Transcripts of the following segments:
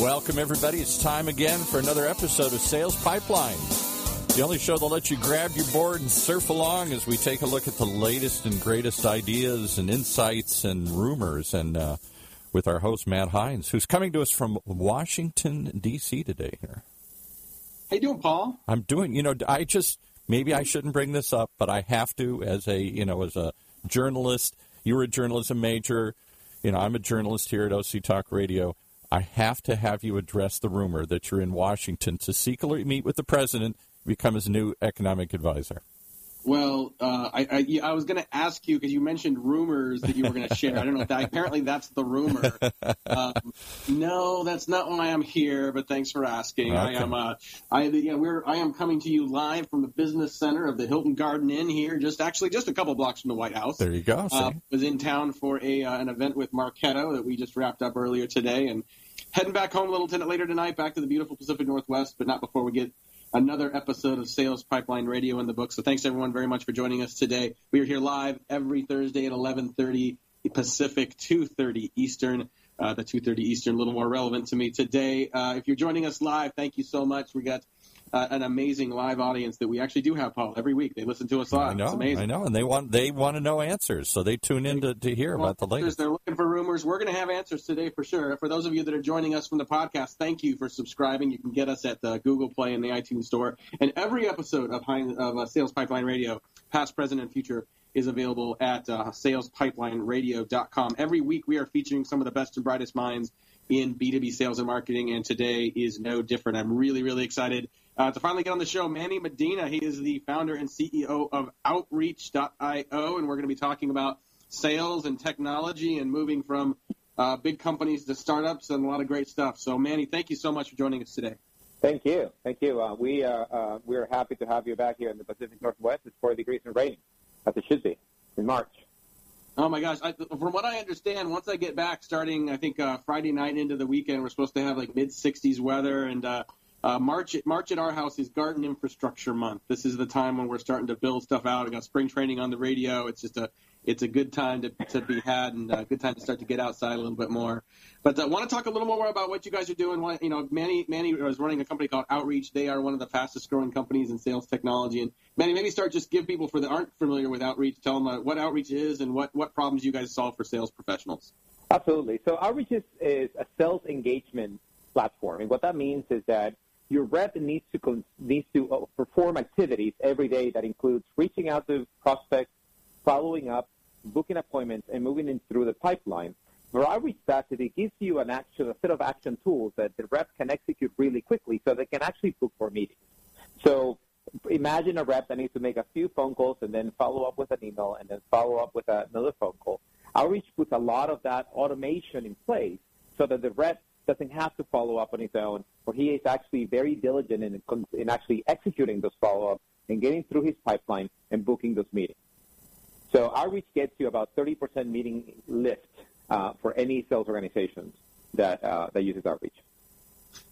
Welcome, everybody. It's time again for another episode of Sales Pipeline, the only show that lets you grab your board and surf along as we take a look at the latest and greatest ideas and insights and rumors. And uh, with our host, Matt Heinz, who's coming to us from Washington, D.C. today here. How you doing, Paul? I'm doing, you know, I just, maybe I shouldn't bring this up, but I have to as a, you know, as a journalist. You were a journalism major. You know, I'm a journalist here at OC Talk Radio. I have to have you address the rumor that you're in Washington to secretly meet with the president, become his new economic advisor. Well, uh, I, I, I, was going to ask you because you mentioned rumors that you were going to share. I don't know if that apparently that's the rumor. Um, no, that's not why I'm here. But thanks for asking. Okay. I am. Uh, I yeah, we're I am coming to you live from the business center of the Hilton Garden Inn here, just actually just a couple blocks from the White House. There you go. Uh, was in town for a uh, an event with Marketo that we just wrapped up earlier today, and heading back home a little later tonight, back to the beautiful Pacific Northwest, but not before we get another episode of Sales Pipeline Radio in the book. So thanks everyone very much for joining us today. We are here live every Thursday at 11:30 Pacific, 2:30 Eastern. Uh, the 2:30 Eastern, a little more relevant to me today. Uh, if you're joining us live, thank you so much. We got uh, an amazing live audience that we actually do have, Paul. Every week they listen to us live. I know, it's amazing. I know, and they want they want to know answers, so they tune in to, to hear about the latest. They're looking for rumors. We're going to have answers today for sure. For those of you that are joining us from the podcast, thank you for subscribing. You can get us at the Google Play and the iTunes Store, and every episode of, of uh, Sales Pipeline Radio, past, present, and future. Is available at uh, salespipelineradio.com. Every week, we are featuring some of the best and brightest minds in B2B sales and marketing, and today is no different. I'm really, really excited uh, to finally get on the show, Manny Medina. He is the founder and CEO of Outreach.io, and we're going to be talking about sales and technology and moving from uh, big companies to startups and a lot of great stuff. So, Manny, thank you so much for joining us today. Thank you. Thank you. Uh, we, uh, uh, we're happy to have you back here in the Pacific Northwest. It's 40 degrees and raining, as it should be, in March. Oh my gosh! I, from what I understand, once I get back, starting I think uh, Friday night into the weekend, we're supposed to have like mid 60s weather, and uh, uh, March, March at our house is Garden Infrastructure Month. This is the time when we're starting to build stuff out. We got spring training on the radio. It's just a it's a good time to, to be had and a good time to start to get outside a little bit more. But I uh, want to talk a little more about what you guys are doing. You know, Manny Manny is running a company called Outreach. They are one of the fastest growing companies in sales technology. And Manny, maybe start just give people for that aren't familiar with Outreach, tell them uh, what Outreach is and what what problems you guys solve for sales professionals. Absolutely. So Outreach is, is a sales engagement platform, and what that means is that your rep needs to needs to uh, perform activities every day that includes reaching out to prospects, following up, booking appointments, and moving in through the pipeline. For outreach strategy gives you an action, a set of action tools that the rep can execute really quickly, so they can actually book more meetings. So imagine a rep that needs to make a few phone calls and then follow up with an email and then follow up with another phone call. Outreach puts a lot of that automation in place so that the rep doesn't have to follow up on his own, he is actually very diligent in, in actually executing those follow-ups and getting through his pipeline and booking those meetings. So outreach gets you about 30% meeting lift uh, for any sales organizations that, uh, that uses outreach.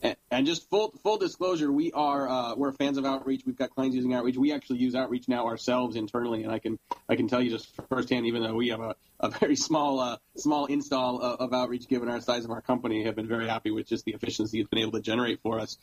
And, and, just full full disclosure, we are uh, we're fans of Outreach. We've got clients using Outreach. We actually use Outreach now ourselves internally, and I can I can tell you just firsthand, even though we have a, a very small uh, small install of, of, Outreach, given our size of our company, have been very happy with just the efficiency it's been able to generate for us.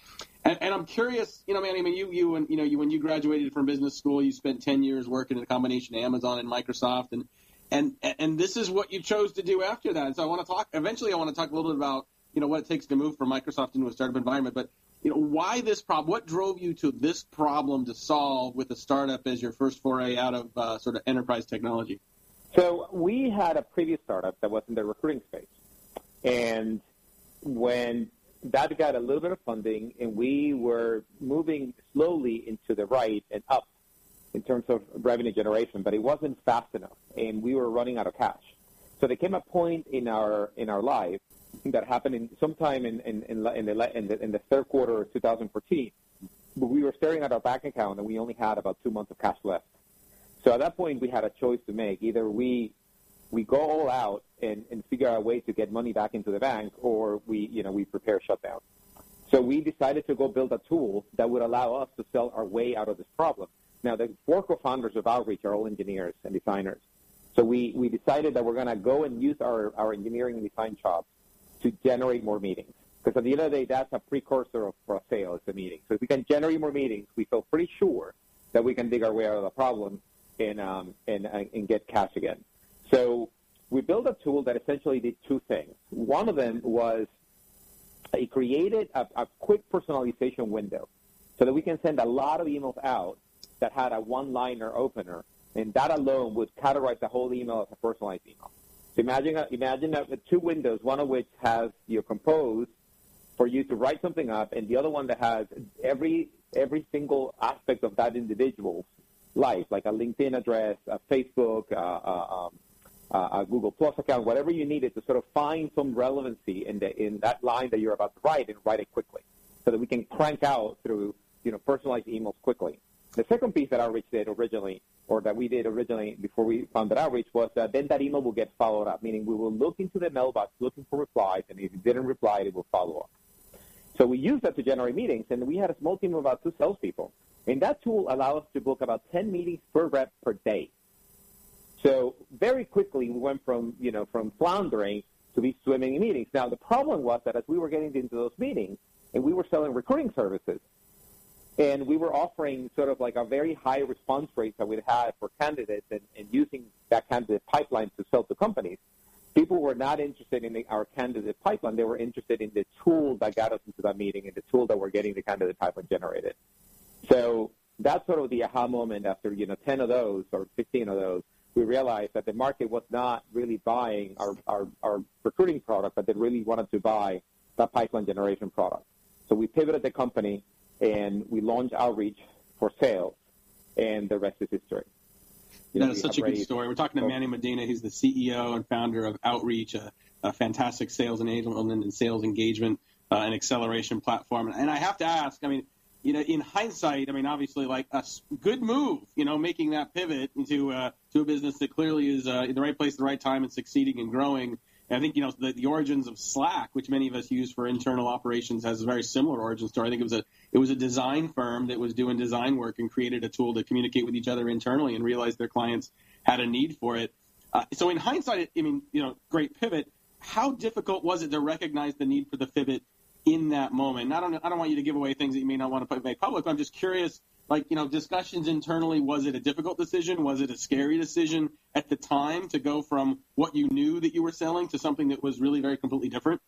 And, and I'm curious, you know, man, I mean, you you and you know you when you graduated from business school, you spent 10 years working in a combination of Amazon and Microsoft, and and and this is what you chose to do after that. So I want to talk. Eventually, I want to talk a little bit about you know what it takes to move from Microsoft into a startup environment. But you know why this problem? What drove you to this problem to solve with a startup as your first foray out of uh, sort of enterprise technology? So we had a previous startup that was in the recruiting space, and when that got a little bit of funding, and we were moving slowly into the right and up in terms of revenue generation, but it wasn't fast enough, and we were running out of cash. So there came a point in our in our life that happened in sometime in in in, in the in the, in the third quarter of 2014. But we were staring at our bank account and we only had about two months of cash left. So at that point, we had a choice to make: either we we go all out and, and figure out a way to get money back into the bank, or we you know we prepare shutdown. So we decided to go build a tool that would allow us to sell our way out of this problem. Now, the four co-founders of Outreach are all engineers and designers. So we, we decided that we're going to go and use our, our engineering and design chops to generate more meetings. Because at the end of the day, that's a precursor of, for a sale, it's a meeting. So if we can generate more meetings, we feel pretty sure that we can dig our way out of the problem and, um, and, uh, and get cash again. So we built a tool that essentially did two things. One of them was it created a, a quick personalization window so that we can send a lot of emails out that had a one-liner opener, and that alone would categorize the whole email as a personalized email. Imagine, imagine two windows, one of which has your compose for you to write something up, and the other one that has every every single aspect of that individual's life, like a LinkedIn address, a Facebook, uh, uh, um, uh, a Google Plus account, whatever you needed to sort of find some relevancy in the in that line that you're about to write and write it quickly, so that we can crank out through you know personalized emails quickly. The second piece that Outreach did originally, or that we did originally before we founded Outreach, was that then that email will get followed up, meaning we will look into the mailbox looking for replies, and if it didn't reply, it will follow up. So we used that to generate meetings, and we had a small team of about two salespeople. And that tool allowed us to book about 10 meetings per rep per day. So very quickly, we went from, you know, from floundering to be swimming in meetings. Now, the problem was that as we were getting into those meetings, and we were selling recruiting services, and we were offering sort of like a very high response rate that we'd had for candidates and, and using that candidate pipeline to sell to companies, people were not interested in the, our candidate pipeline. They were interested in the tool that got us into that meeting and the tool that we're getting the candidate pipeline generated. So that's sort of the aha moment after, you know, 10 of those or 15 of those. We realized that the market was not really buying our, our, our recruiting product, but they really wanted to buy that pipeline generation product. So we pivoted the company and we launched Outreach for sales, and the rest is history. You know, that is such a good story. We're talking to Manny Medina. He's the CEO and founder of Outreach, a, a fantastic sales enablement and sales engagement uh, and acceleration platform. And I have to ask, I mean, you know, in hindsight, I mean, obviously, like a good move, you know, making that pivot into uh, to a business that clearly is uh, in the right place at the right time and succeeding and growing. And I think you know the, the origins of Slack, which many of us use for internal operations, has a very similar origin story. I think it was a it was a design firm that was doing design work and created a tool to communicate with each other internally and realized their clients had a need for it. Uh, so in hindsight, I mean, you know, great pivot. How difficult was it to recognize the need for the pivot in that moment? And I don't I don't want you to give away things that you may not want to make public. I'm just curious like you know discussions internally was it a difficult decision? Was it a scary decision at the time to go from what you knew that you were selling to something that was really very completely different?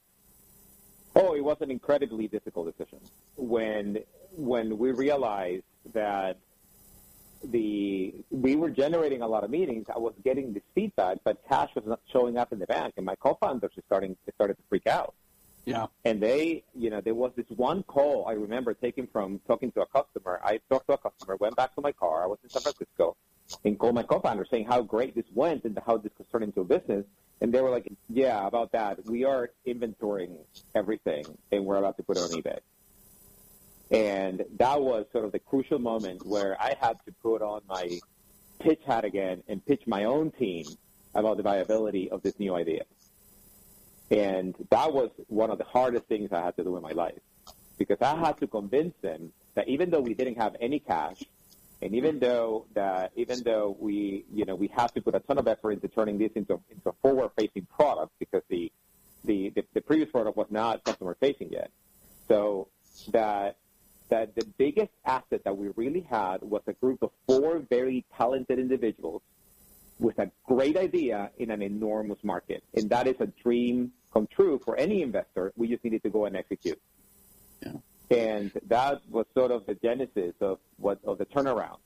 Oh it was an incredibly difficult decision. When when we realized that the we were generating a lot of meetings i was getting this feedback but cash was not showing up in the bank and my co-founders starting started to freak out yeah. And they, you know, there was this one call I remember taking from talking to a customer. I talked to a customer, went back to my car. I was in San Francisco and called my co-founder saying how great this went and how this could turn into a business. And they were like, yeah, about that. We are inventorying everything and we're about to put it on eBay. And that was sort of the crucial moment where I had to put on my pitch hat again and pitch my own team about the viability of this new idea. And that was one of the hardest things I had to do in my life. Because I had to convince them that even though we didn't have any cash, and even though that even though we you know we have to put a ton of effort into turning this into into a forward facing product because the, the the, the previous product was not customer facing yet, so that that the biggest asset that we really had was a group of four very talented individuals with a great idea in an enormous market. And that is a dream come true for any investor. We just needed to go and execute. Yeah. And that was sort of the genesis of what of the turnaround.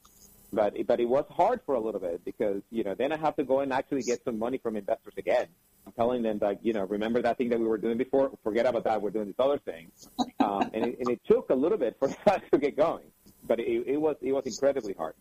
But but it was hard for a little bit because you know then I have to go and actually get some money from investors again. I'm telling them that you know remember that thing that we were doing before? Forget about that. We're doing this other thing. Um, and, it, and it took a little bit for that to get going, but it, it was it was incredibly hard.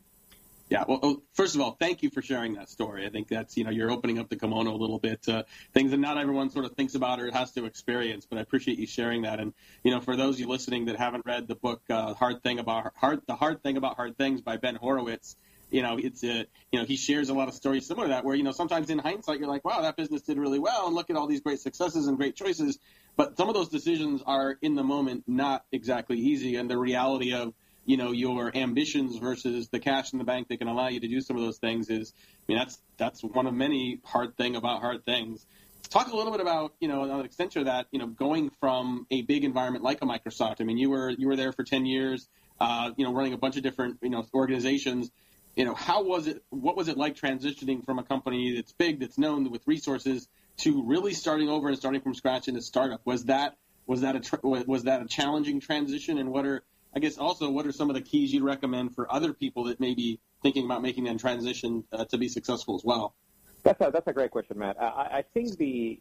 Yeah. Well, oh, first of all, thank you for sharing that story. I think that's, you know, you're opening up the kimono a little bit, things that not everyone sort of thinks about or has to experience, but I appreciate you sharing that. And, you know, for those of you listening that haven't read the book, uh, Hard Thing About Hard, The Hard Thing About Hard Things by Ben Horowitz, you know, it's a, you know, he shares a lot of stories similar to that where, you know, sometimes in hindsight, you're like, wow, that business did really well and look at all these great successes and great choices. But some of those decisions are in the moment not exactly easy. And the reality of, you know your ambitions versus the cash in the bank that can allow you to do some of those things is I mean that's that's one of many hard thing about hard things talk a little bit about you know an extension of that. You know, going from a big environment like a Microsoft. I mean, you were you were there for ten years. Uh, you know, running a bunch of different you know organizations. You know, how was it? What was it like transitioning from a company that's big, that's known with resources, to really starting over and starting from scratch in a startup? Was that was that a was that a challenging transition? And what are I guess also what are some of the keys you'd recommend for other people that may be thinking about making that transition uh, to be successful as well? That's a, that's a great question, Matt. I, I think the,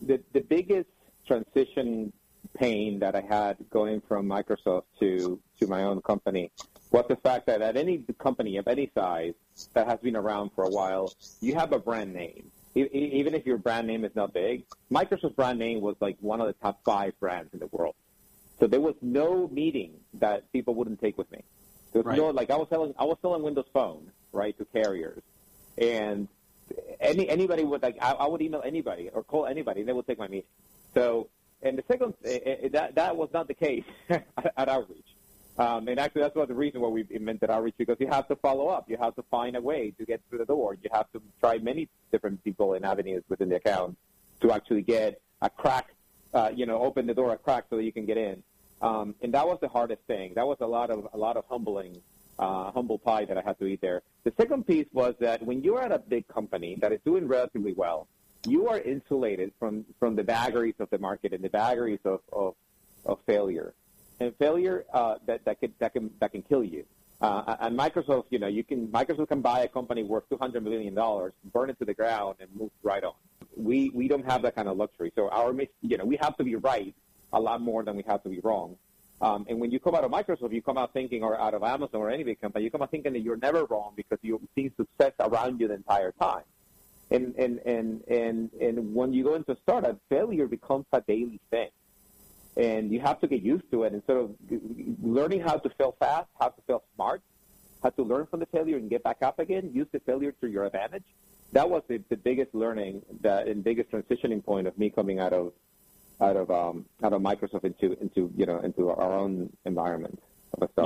the the biggest transition pain that I had going from Microsoft to to my own company was the fact that at any company of any size that has been around for a while, you have a brand name. Even if your brand name is not big, Microsoft's brand name was like one of the top five brands in the world. So there was no meeting that people wouldn't take with me. There was right. no like I was selling I was selling Windows Phone right to carriers, and any anybody would like I, I would email anybody or call anybody and they would take my meeting. So and the second eh, eh, that that was not the case at, at Outreach. Um, and actually, that's what the reason why we invented outreach because you have to follow up. You have to find a way to get through the door. You have to try many different people and avenues within the account to actually get a crack, uh, you know, open the door a crack so that you can get in. Um, and that was the hardest thing. That was a lot of a lot of humbling, uh, humble pie that I had to eat there. The second piece was that when you're at a big company that is doing relatively well, you are insulated from from the vagaries of the market and the vagaries of of, of failure, and failure uh, that that can that can that can kill you. Uh, and Microsoft, you know, you can Microsoft can buy a company worth two hundred million dollars, burn it to the ground, and move right on. We we don't have that kind of luxury. So our you know we have to be right a lot more than we have to be wrong. Um, and when you come out of Microsoft, you come out thinking, or out of Amazon or any big company, you come out thinking that you're never wrong because you've seen success around you the entire time. And, and, and, and, and when you go into a startup, failure becomes a daily thing. And you have to get used to it and sort of learning how to fail fast, how to fail smart, how to learn from the failure and get back up again, use the failure to your advantage. That was the, the biggest learning that, and biggest transitioning point of me coming out of out of um, out of Microsoft into into you know into our own environment.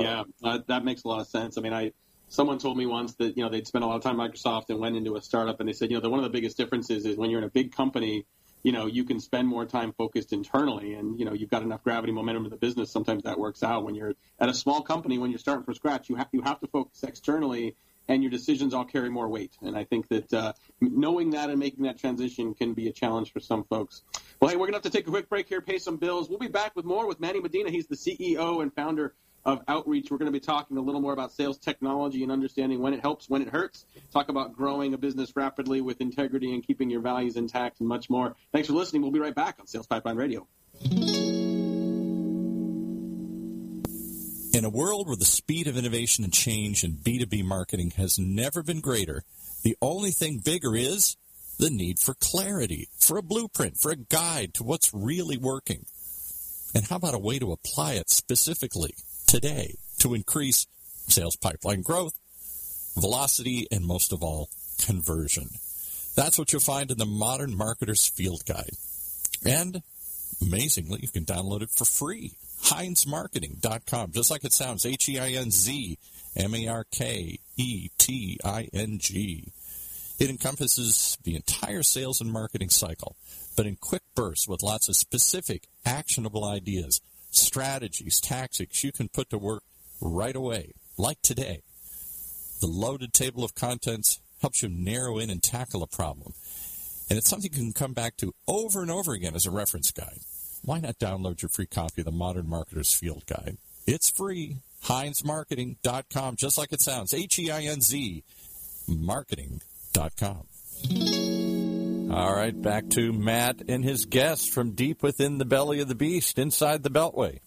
Yeah, uh, that makes a lot of sense. I mean, I someone told me once that you know they'd spent a lot of time at Microsoft and went into a startup, and they said you know the, one of the biggest differences is when you're in a big company, you know you can spend more time focused internally, and you know you've got enough gravity momentum in the business. Sometimes that works out. When you're at a small company, when you're starting from scratch, you have you have to focus externally and your decisions all carry more weight. And I think that uh, knowing that and making that transition can be a challenge for some folks. Well, hey, we're going to have to take a quick break here, pay some bills. We'll be back with more with Manny Medina. He's the CEO and founder of Outreach. We're going to be talking a little more about sales technology and understanding when it helps, when it hurts. Talk about growing a business rapidly with integrity and keeping your values intact and much more. Thanks for listening. We'll be right back on Sales Pipeline Radio. In a world where the speed of innovation and change in B2B marketing has never been greater, the only thing bigger is the need for clarity, for a blueprint, for a guide to what's really working. And how about a way to apply it specifically today to increase sales pipeline growth, velocity, and most of all, conversion? That's what you'll find in the Modern Marketer's Field Guide. And amazingly, you can download it for free HeinzMarketing.com, just like it sounds, H E I N Z M A R K E T I N G. It encompasses the entire sales and marketing cycle, but in quick bursts with lots of specific, actionable ideas, strategies, tactics you can put to work right away, like today. The loaded table of contents helps you narrow in and tackle a problem. And it's something you can come back to over and over again as a reference guide why not download your free copy of the Modern Marketer's Field Guide? It's free. HeinzMarketing.com, just like it sounds. H E I N Z, marketing.com. All right, back to Matt and his guests from deep within the belly of the beast, inside the Beltway.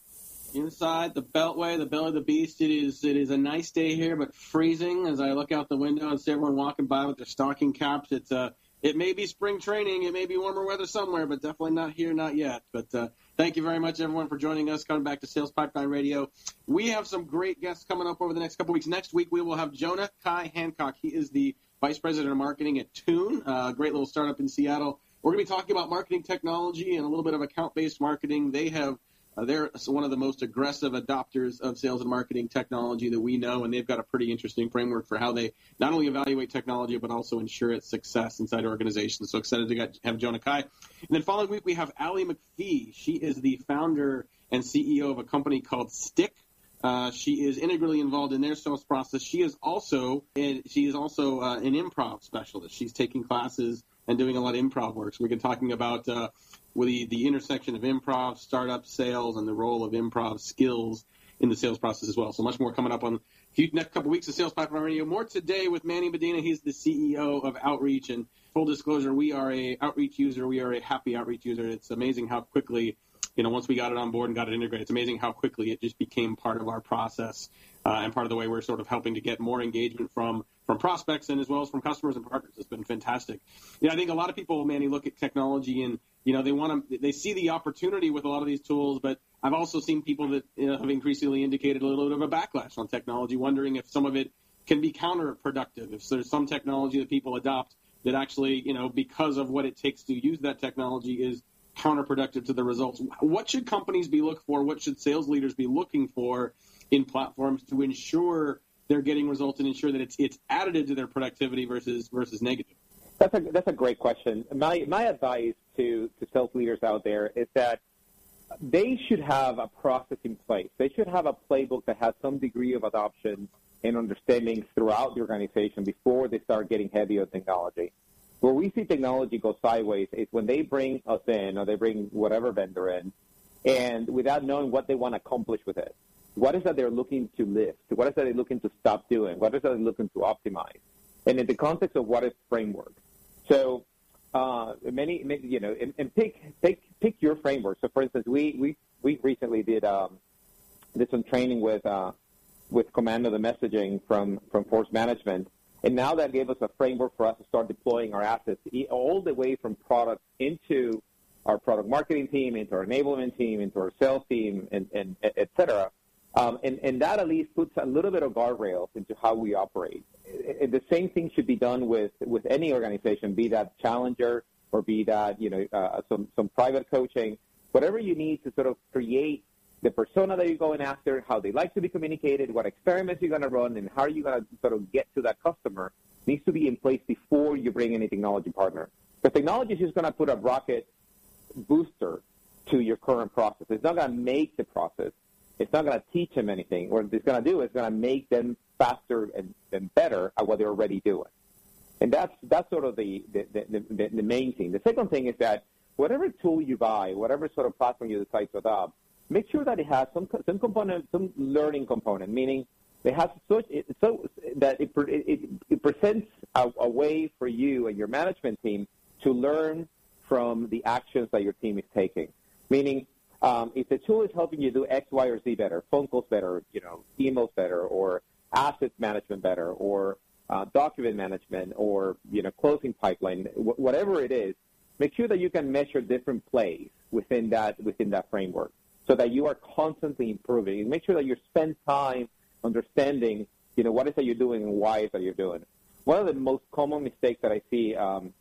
Inside the Beltway, the belly of the beast. It is it is a nice day here, but freezing. As I look out the window and see everyone walking by with their stocking caps, it's a it may be spring training, it may be warmer weather somewhere, but definitely not here, not yet. But uh, thank you very much, everyone, for joining us. Coming back to Sales Pipeline Radio, we have some great guests coming up over the next couple weeks. Next week, we will have Jonah Kai Hancock. He is the vice president of marketing at Tune, a great little startup in Seattle. We're going to be talking about marketing technology and a little bit of account-based marketing. They have Uh, they're one of the most aggressive adopters of sales and marketing technology that we know, and they've got a pretty interesting framework for how they not only evaluate technology but also ensure its success inside organizations. So excited to get, have Jonah Kai. And then following week we have Allie McPhee. She is the founder and CEO of a company called Stick. Uh, she is integrally involved in their sales process. She is also she is also uh, an improv specialist. She's taking classes and doing a lot of improv work. So we've been talking about uh, the, the intersection of improv, startup sales, and the role of improv skills in the sales process as well. So much more coming up on the next couple of weeks of Sales Pipeline Radio. More today with Manny Medina. He's the CEO of Outreach. And full disclosure, we are a Outreach user. We are a happy Outreach user. It's amazing how quickly, you know, once we got it on board and got it integrated, it's amazing how quickly it just became part of our process uh, and part of the way we're sort of helping to get more engagement from from prospects and as well as from customers and partners. It's been fantastic. Know, I think a lot of people, Manny, look at technology and you know they want to they see the opportunity with a lot of these tools, but I've also seen people that you know, have increasingly indicated a little bit of a backlash on technology, wondering if some of it can be counterproductive. If there's some technology that people adopt that actually, you know, because of what it takes to use that technology is counterproductive to the results. What should companies be looking for? What should sales leaders be looking for in platforms to ensure they're getting results and ensure that it's it's additive to their productivity versus versus negative? That's a that's a great question. My my advice to to sales leaders out there is that they should have a process in place. They should have a playbook that has some degree of adoption and understanding throughout the organization before they start getting heavy on technology. Where we see technology go sideways is when they bring us in or they bring whatever vendor in, and without knowing what they want to accomplish with it. What is that they're looking to lift? What is that they're looking to stop doing? What is that they're looking to optimize? And in the context of what is framework. So uh, many, many, you know, and, and, pick pick pick your framework. So, for instance, we we we recently did um, did some training with uh, with Command of the messaging from from Force Management, and now that gave us a framework for us to start deploying our assets all the way from product into our product marketing team, into our enablement team, into our sales team, and, and et cetera. Um, and, and that at least puts a little bit of guardrails into how we operate. The same thing should be done with, with any organization, be that challenger or be that you know uh, some some private coaching, whatever you need to sort of create the persona that you're going after, how they like to be communicated, what experiments you're going to run, and how you're going to sort of get to that customer needs to be in place before you bring any technology partner. The technology is just going to put a rocket booster to your current process. It's not going to make the process. It's not going to teach them anything. What it's going to do is going to make them faster and, and better at what they're already doing. And that's that's sort of the the, the, the, the main thing. The second thing is that whatever tool you buy, whatever sort of platform you decide to adopt, make sure that it has some some component, some learning component, meaning it has such so that it it, it presents a, a way for you and your management team to learn from the actions that your team is taking. Meaning, um, if the tool is helping you do X, Y, or Z better, phone calls better, you know, emails better, or asset management better, or uh, document management, or you know, closing pipeline, whatever it is, make sure that you can measure different plays within that within that framework, so that you are constantly improving. And make sure that you spend time understanding, you know, what is that you're doing and why is that you're doing. One of the most common mistakes that I see um,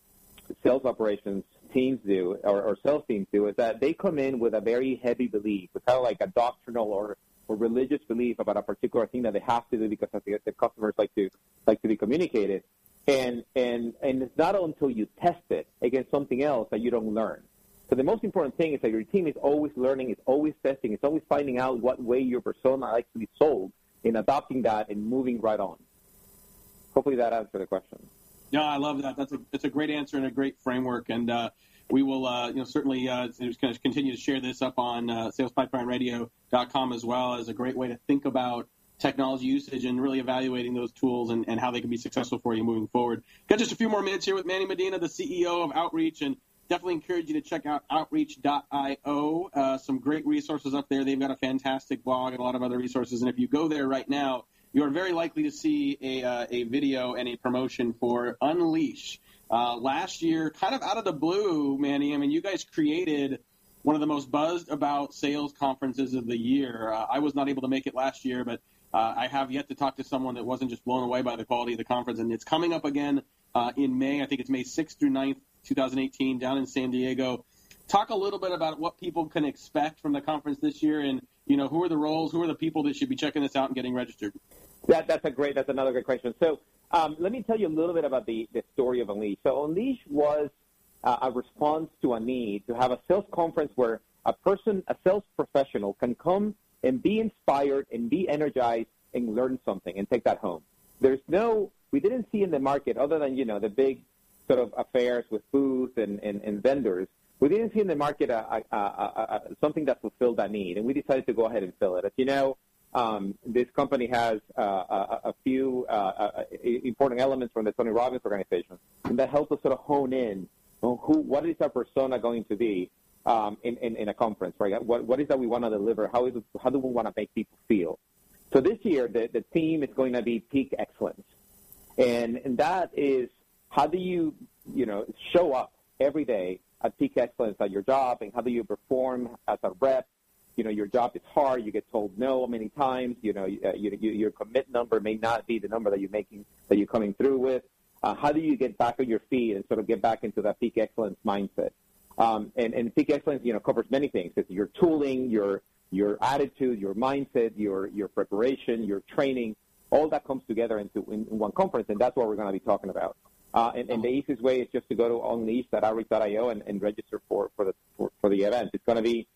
sales operations teams do or, or sales teams do is that they come in with a very heavy belief, it's kind of like a doctrinal or, or religious belief about a particular thing that they have to do because the, the customers like to like to be communicated. And and and it's not until you test it against something else that you don't learn. So the most important thing is that your team is always learning, it's always testing, it's always finding out what way your persona likes to be sold in adopting that and moving right on. Hopefully that answered the question. Yeah, I love that. That's a that's a great answer and a great framework. And uh, we will, uh, you know, certainly uh, continue to share this up on uh, SalesPipelineRadio.com as well as a great way to think about technology usage and really evaluating those tools and, and how they can be successful for you moving forward. Got just a few more minutes here with Manny Medina, the CEO of Outreach, and definitely encourage you to check out Outreach.io. Uh, some great resources up there. They've got a fantastic blog and a lot of other resources. And if you go there right now, you are very likely to see a, uh, a video and a promotion for Unleash. Uh, last year, kind of out of the blue, Manny, I mean, you guys created one of the most buzzed about sales conferences of the year. Uh, I was not able to make it last year, but uh, I have yet to talk to someone that wasn't just blown away by the quality of the conference. And it's coming up again uh, in May. I think it's May 6th through 9th, 2018, down in San Diego. talk a little bit about what people can expect from the conference this year, and you know who are the roles, who are the people that should be checking this out and getting registered. That, that's a great. That's another great question. So um, let me tell you a little bit about the, the story of Unleash. So Unleash was uh, a response to a need to have a sales conference where a person, a sales professional, can come and be inspired and be energized and learn something and take that home. There's no, we didn't see in the market other than you know the big sort of affairs with booths and, and, and vendors. We didn't see in the market a, a, a, something that fulfilled that need, and we decided to go ahead and fill it. As you know, um, this company has uh, a, a, few uh, uh, important elements from the Tony Robbins organization, and that helped us sort of hone in on who, what is our persona going to be um, in, in, in, a conference, right? What, what is that we want to deliver? How, is how do we want to make people feel? So this year, the, the theme is going to be peak excellence. And, and that is how do you, you know, show up every day at peak excellence at your job and how do you perform as a rep? You know, your job is hard. You get told no many times. You know, uh, you, you, your commit number may not be the number that you're making, that you're coming through with. Uh, how do you get back on your feet and sort of get back into that peak excellence mindset? Um, and, and peak excellence, you know, covers many things. It's your tooling, your your attitude, your mindset, your your preparation, your training, all that comes together into in, in one conference, and that's what we're going to be talking about. Uh, and, and, the easiest way is just to go to unleash.outreach.io and, and register for for the for, for the event. It's going to be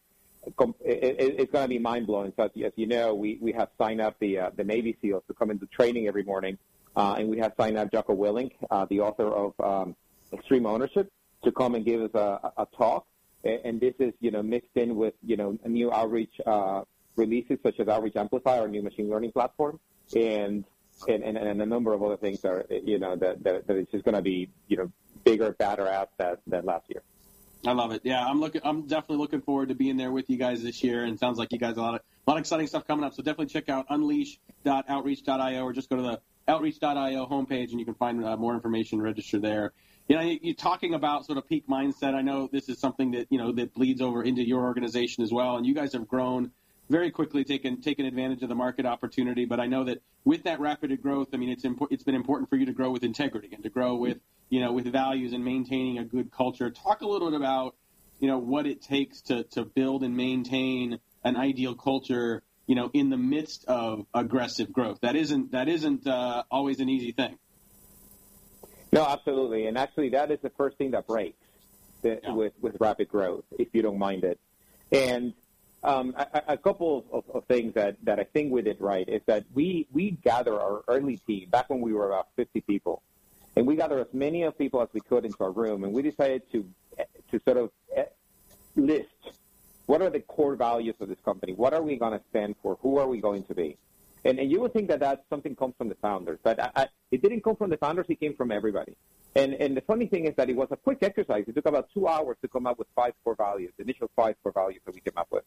it, it's going to be mind blowing. So as you know, we, we have signed up the uh, the Navy SEALs to come into training every morning, uh, and we have signed up Jocko Willink, uh, the author of um, Extreme Ownership, to come and give us a, a talk and this is you know mixed in with you know new outreach uh, releases such as Outreach Amplify, our new machine learning platform, and and, and, and a number of other things are you know that that, that it's just going to be you know bigger, better app than, than last year. I love it. Yeah, I'm looking. I'm definitely looking forward to being there with you guys this year. And sounds like you guys a lot of a lot of exciting stuff coming up. So definitely check out unleash.outreach.io or just go to the outreach.io homepage and you can find uh, more information. Register there you know, you're talking about sort of peak mindset. I know this is something that you know that bleeds over into your organization as well, and you guys have grown very quickly, taken taken advantage of the market opportunity. But I know that with that rapid growth, I mean, it's impo- it's been important for you to grow with integrity and to grow with you know with values and maintaining a good culture. Talk a little bit about you know what it takes to to build and maintain an ideal culture. You know, in the midst of aggressive growth, that isn't that isn't uh, always an easy thing. No, absolutely. And actually, that is the first thing that breaks the, yeah. with, with rapid growth, if you don't mind it. And um, a, a, couple of, of, things that, that I think we did right is that we, we gather our early team back when we were about 50 people. And we gather as many of people as we could into our room. And we decided to, to sort of eh, list what are the core values of this company? What are we going to stand for? Who are we going to be? And, and you would think that that something comes from the founders, but I, I, it didn't come from the founders. It came from everybody. And, and the funny thing is that it was a quick exercise. It took about two hours to come up with five core values, the initial five core values that we came up with.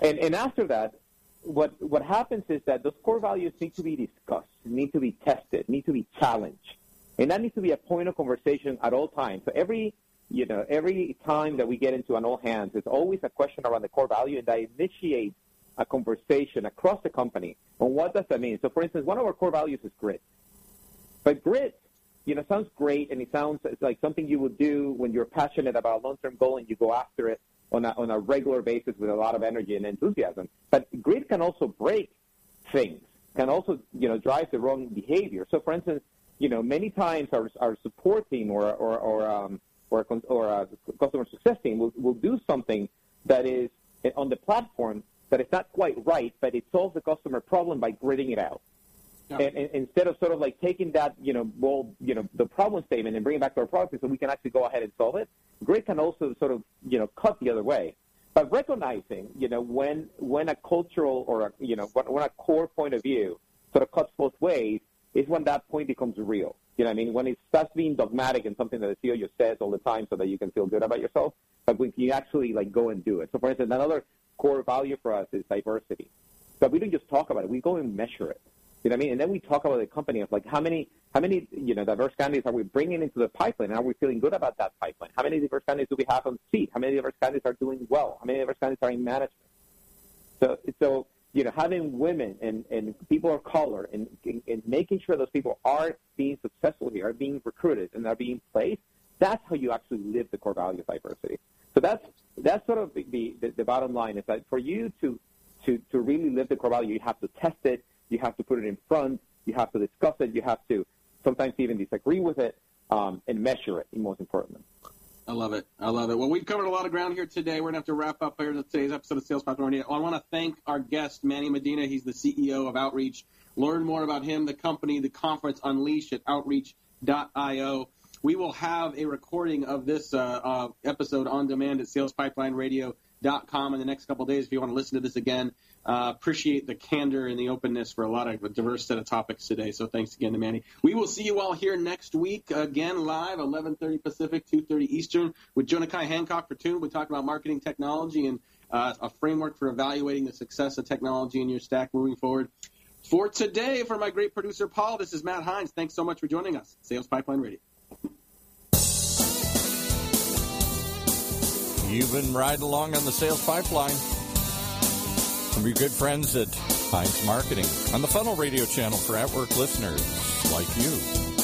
And, and after that, what, what happens is that those core values need to be discussed, need to be tested, need to be challenged. And that needs to be a point of conversation at all times. So every, you know, every time that we get into an all hands, there's always a question around the core value, and that initiates a conversation across the company on what does that mean. So, for instance, one of our core values is grit. But grit, you know, sounds great, and it sounds like something you would do when you're passionate about a long-term goal and you go after it on a, on a regular basis with a lot of energy and enthusiasm. But grit can also break things, can also, you know, drive the wrong behavior. So, for instance, you know, many times our, our support team or, or, or, um, or, or customer success team will, will do something that is on the platform that is not quite right, but it solves the customer problem by gritting it out. And, and, instead of sort of like taking that, you know, well, you know, the problem statement and bringing it back to our product so we can actually go ahead and solve it, grit can also sort of, you know, cut the other way. But recognizing, you know, when when a cultural or a, you know when a core point of view sort of cuts both ways is when that point becomes real. You know, what I mean, when it starts being dogmatic and something that the CEO says all the time so that you can feel good about yourself, but when you actually like go and do it. So, for instance, another core value for us is diversity. But we don't just talk about it; we go and measure it. You know what I mean? And then we talk about the company of like how many how many you know diverse candidates are we bringing into the pipeline? And are we feeling good about that pipeline? How many diverse candidates do we have on seat? How many diverse candidates are doing well? How many diverse candidates are in management? So so you know having women and, and people of color and, and, and making sure those people are being successful here, are being recruited and are being placed. That's how you actually live the core value of diversity. So that's that's sort of the, the, the bottom line is that for you to, to, to really live the core value, you have to test it, you have to put it in front, you have to discuss it, you have to sometimes even disagree with it, um, and measure it, most importantly. I love it. I love it. Well, we've covered a lot of ground here today. We're going to have to wrap up here today's episode of Sales Pipeline Radio. I want to thank our guest, Manny Medina. He's the CEO of Outreach. Learn more about him, the company, the conference, Unleash at outreach.io. We will have a recording of this uh, uh, episode on demand at salespipelineradio.com in the next couple of days if you want to listen to this again. Uh, appreciate the candor and the openness for a lot of a diverse set of topics today. So thanks again to Manny. We will see you all here next week again live, 11:30 Pacific, 2:30 Eastern, with Jonah Kai Hancock for Tune. We talk about marketing technology and uh, a framework for evaluating the success of technology in your stack moving forward. For today, for my great producer Paul, this is Matt Heinz. Thanks so much for joining us. Sales Pipeline Radio. You've been riding along on the sales pipeline from your good friends at Heinz Marketing on the Funnel Radio channel for at work listeners like you.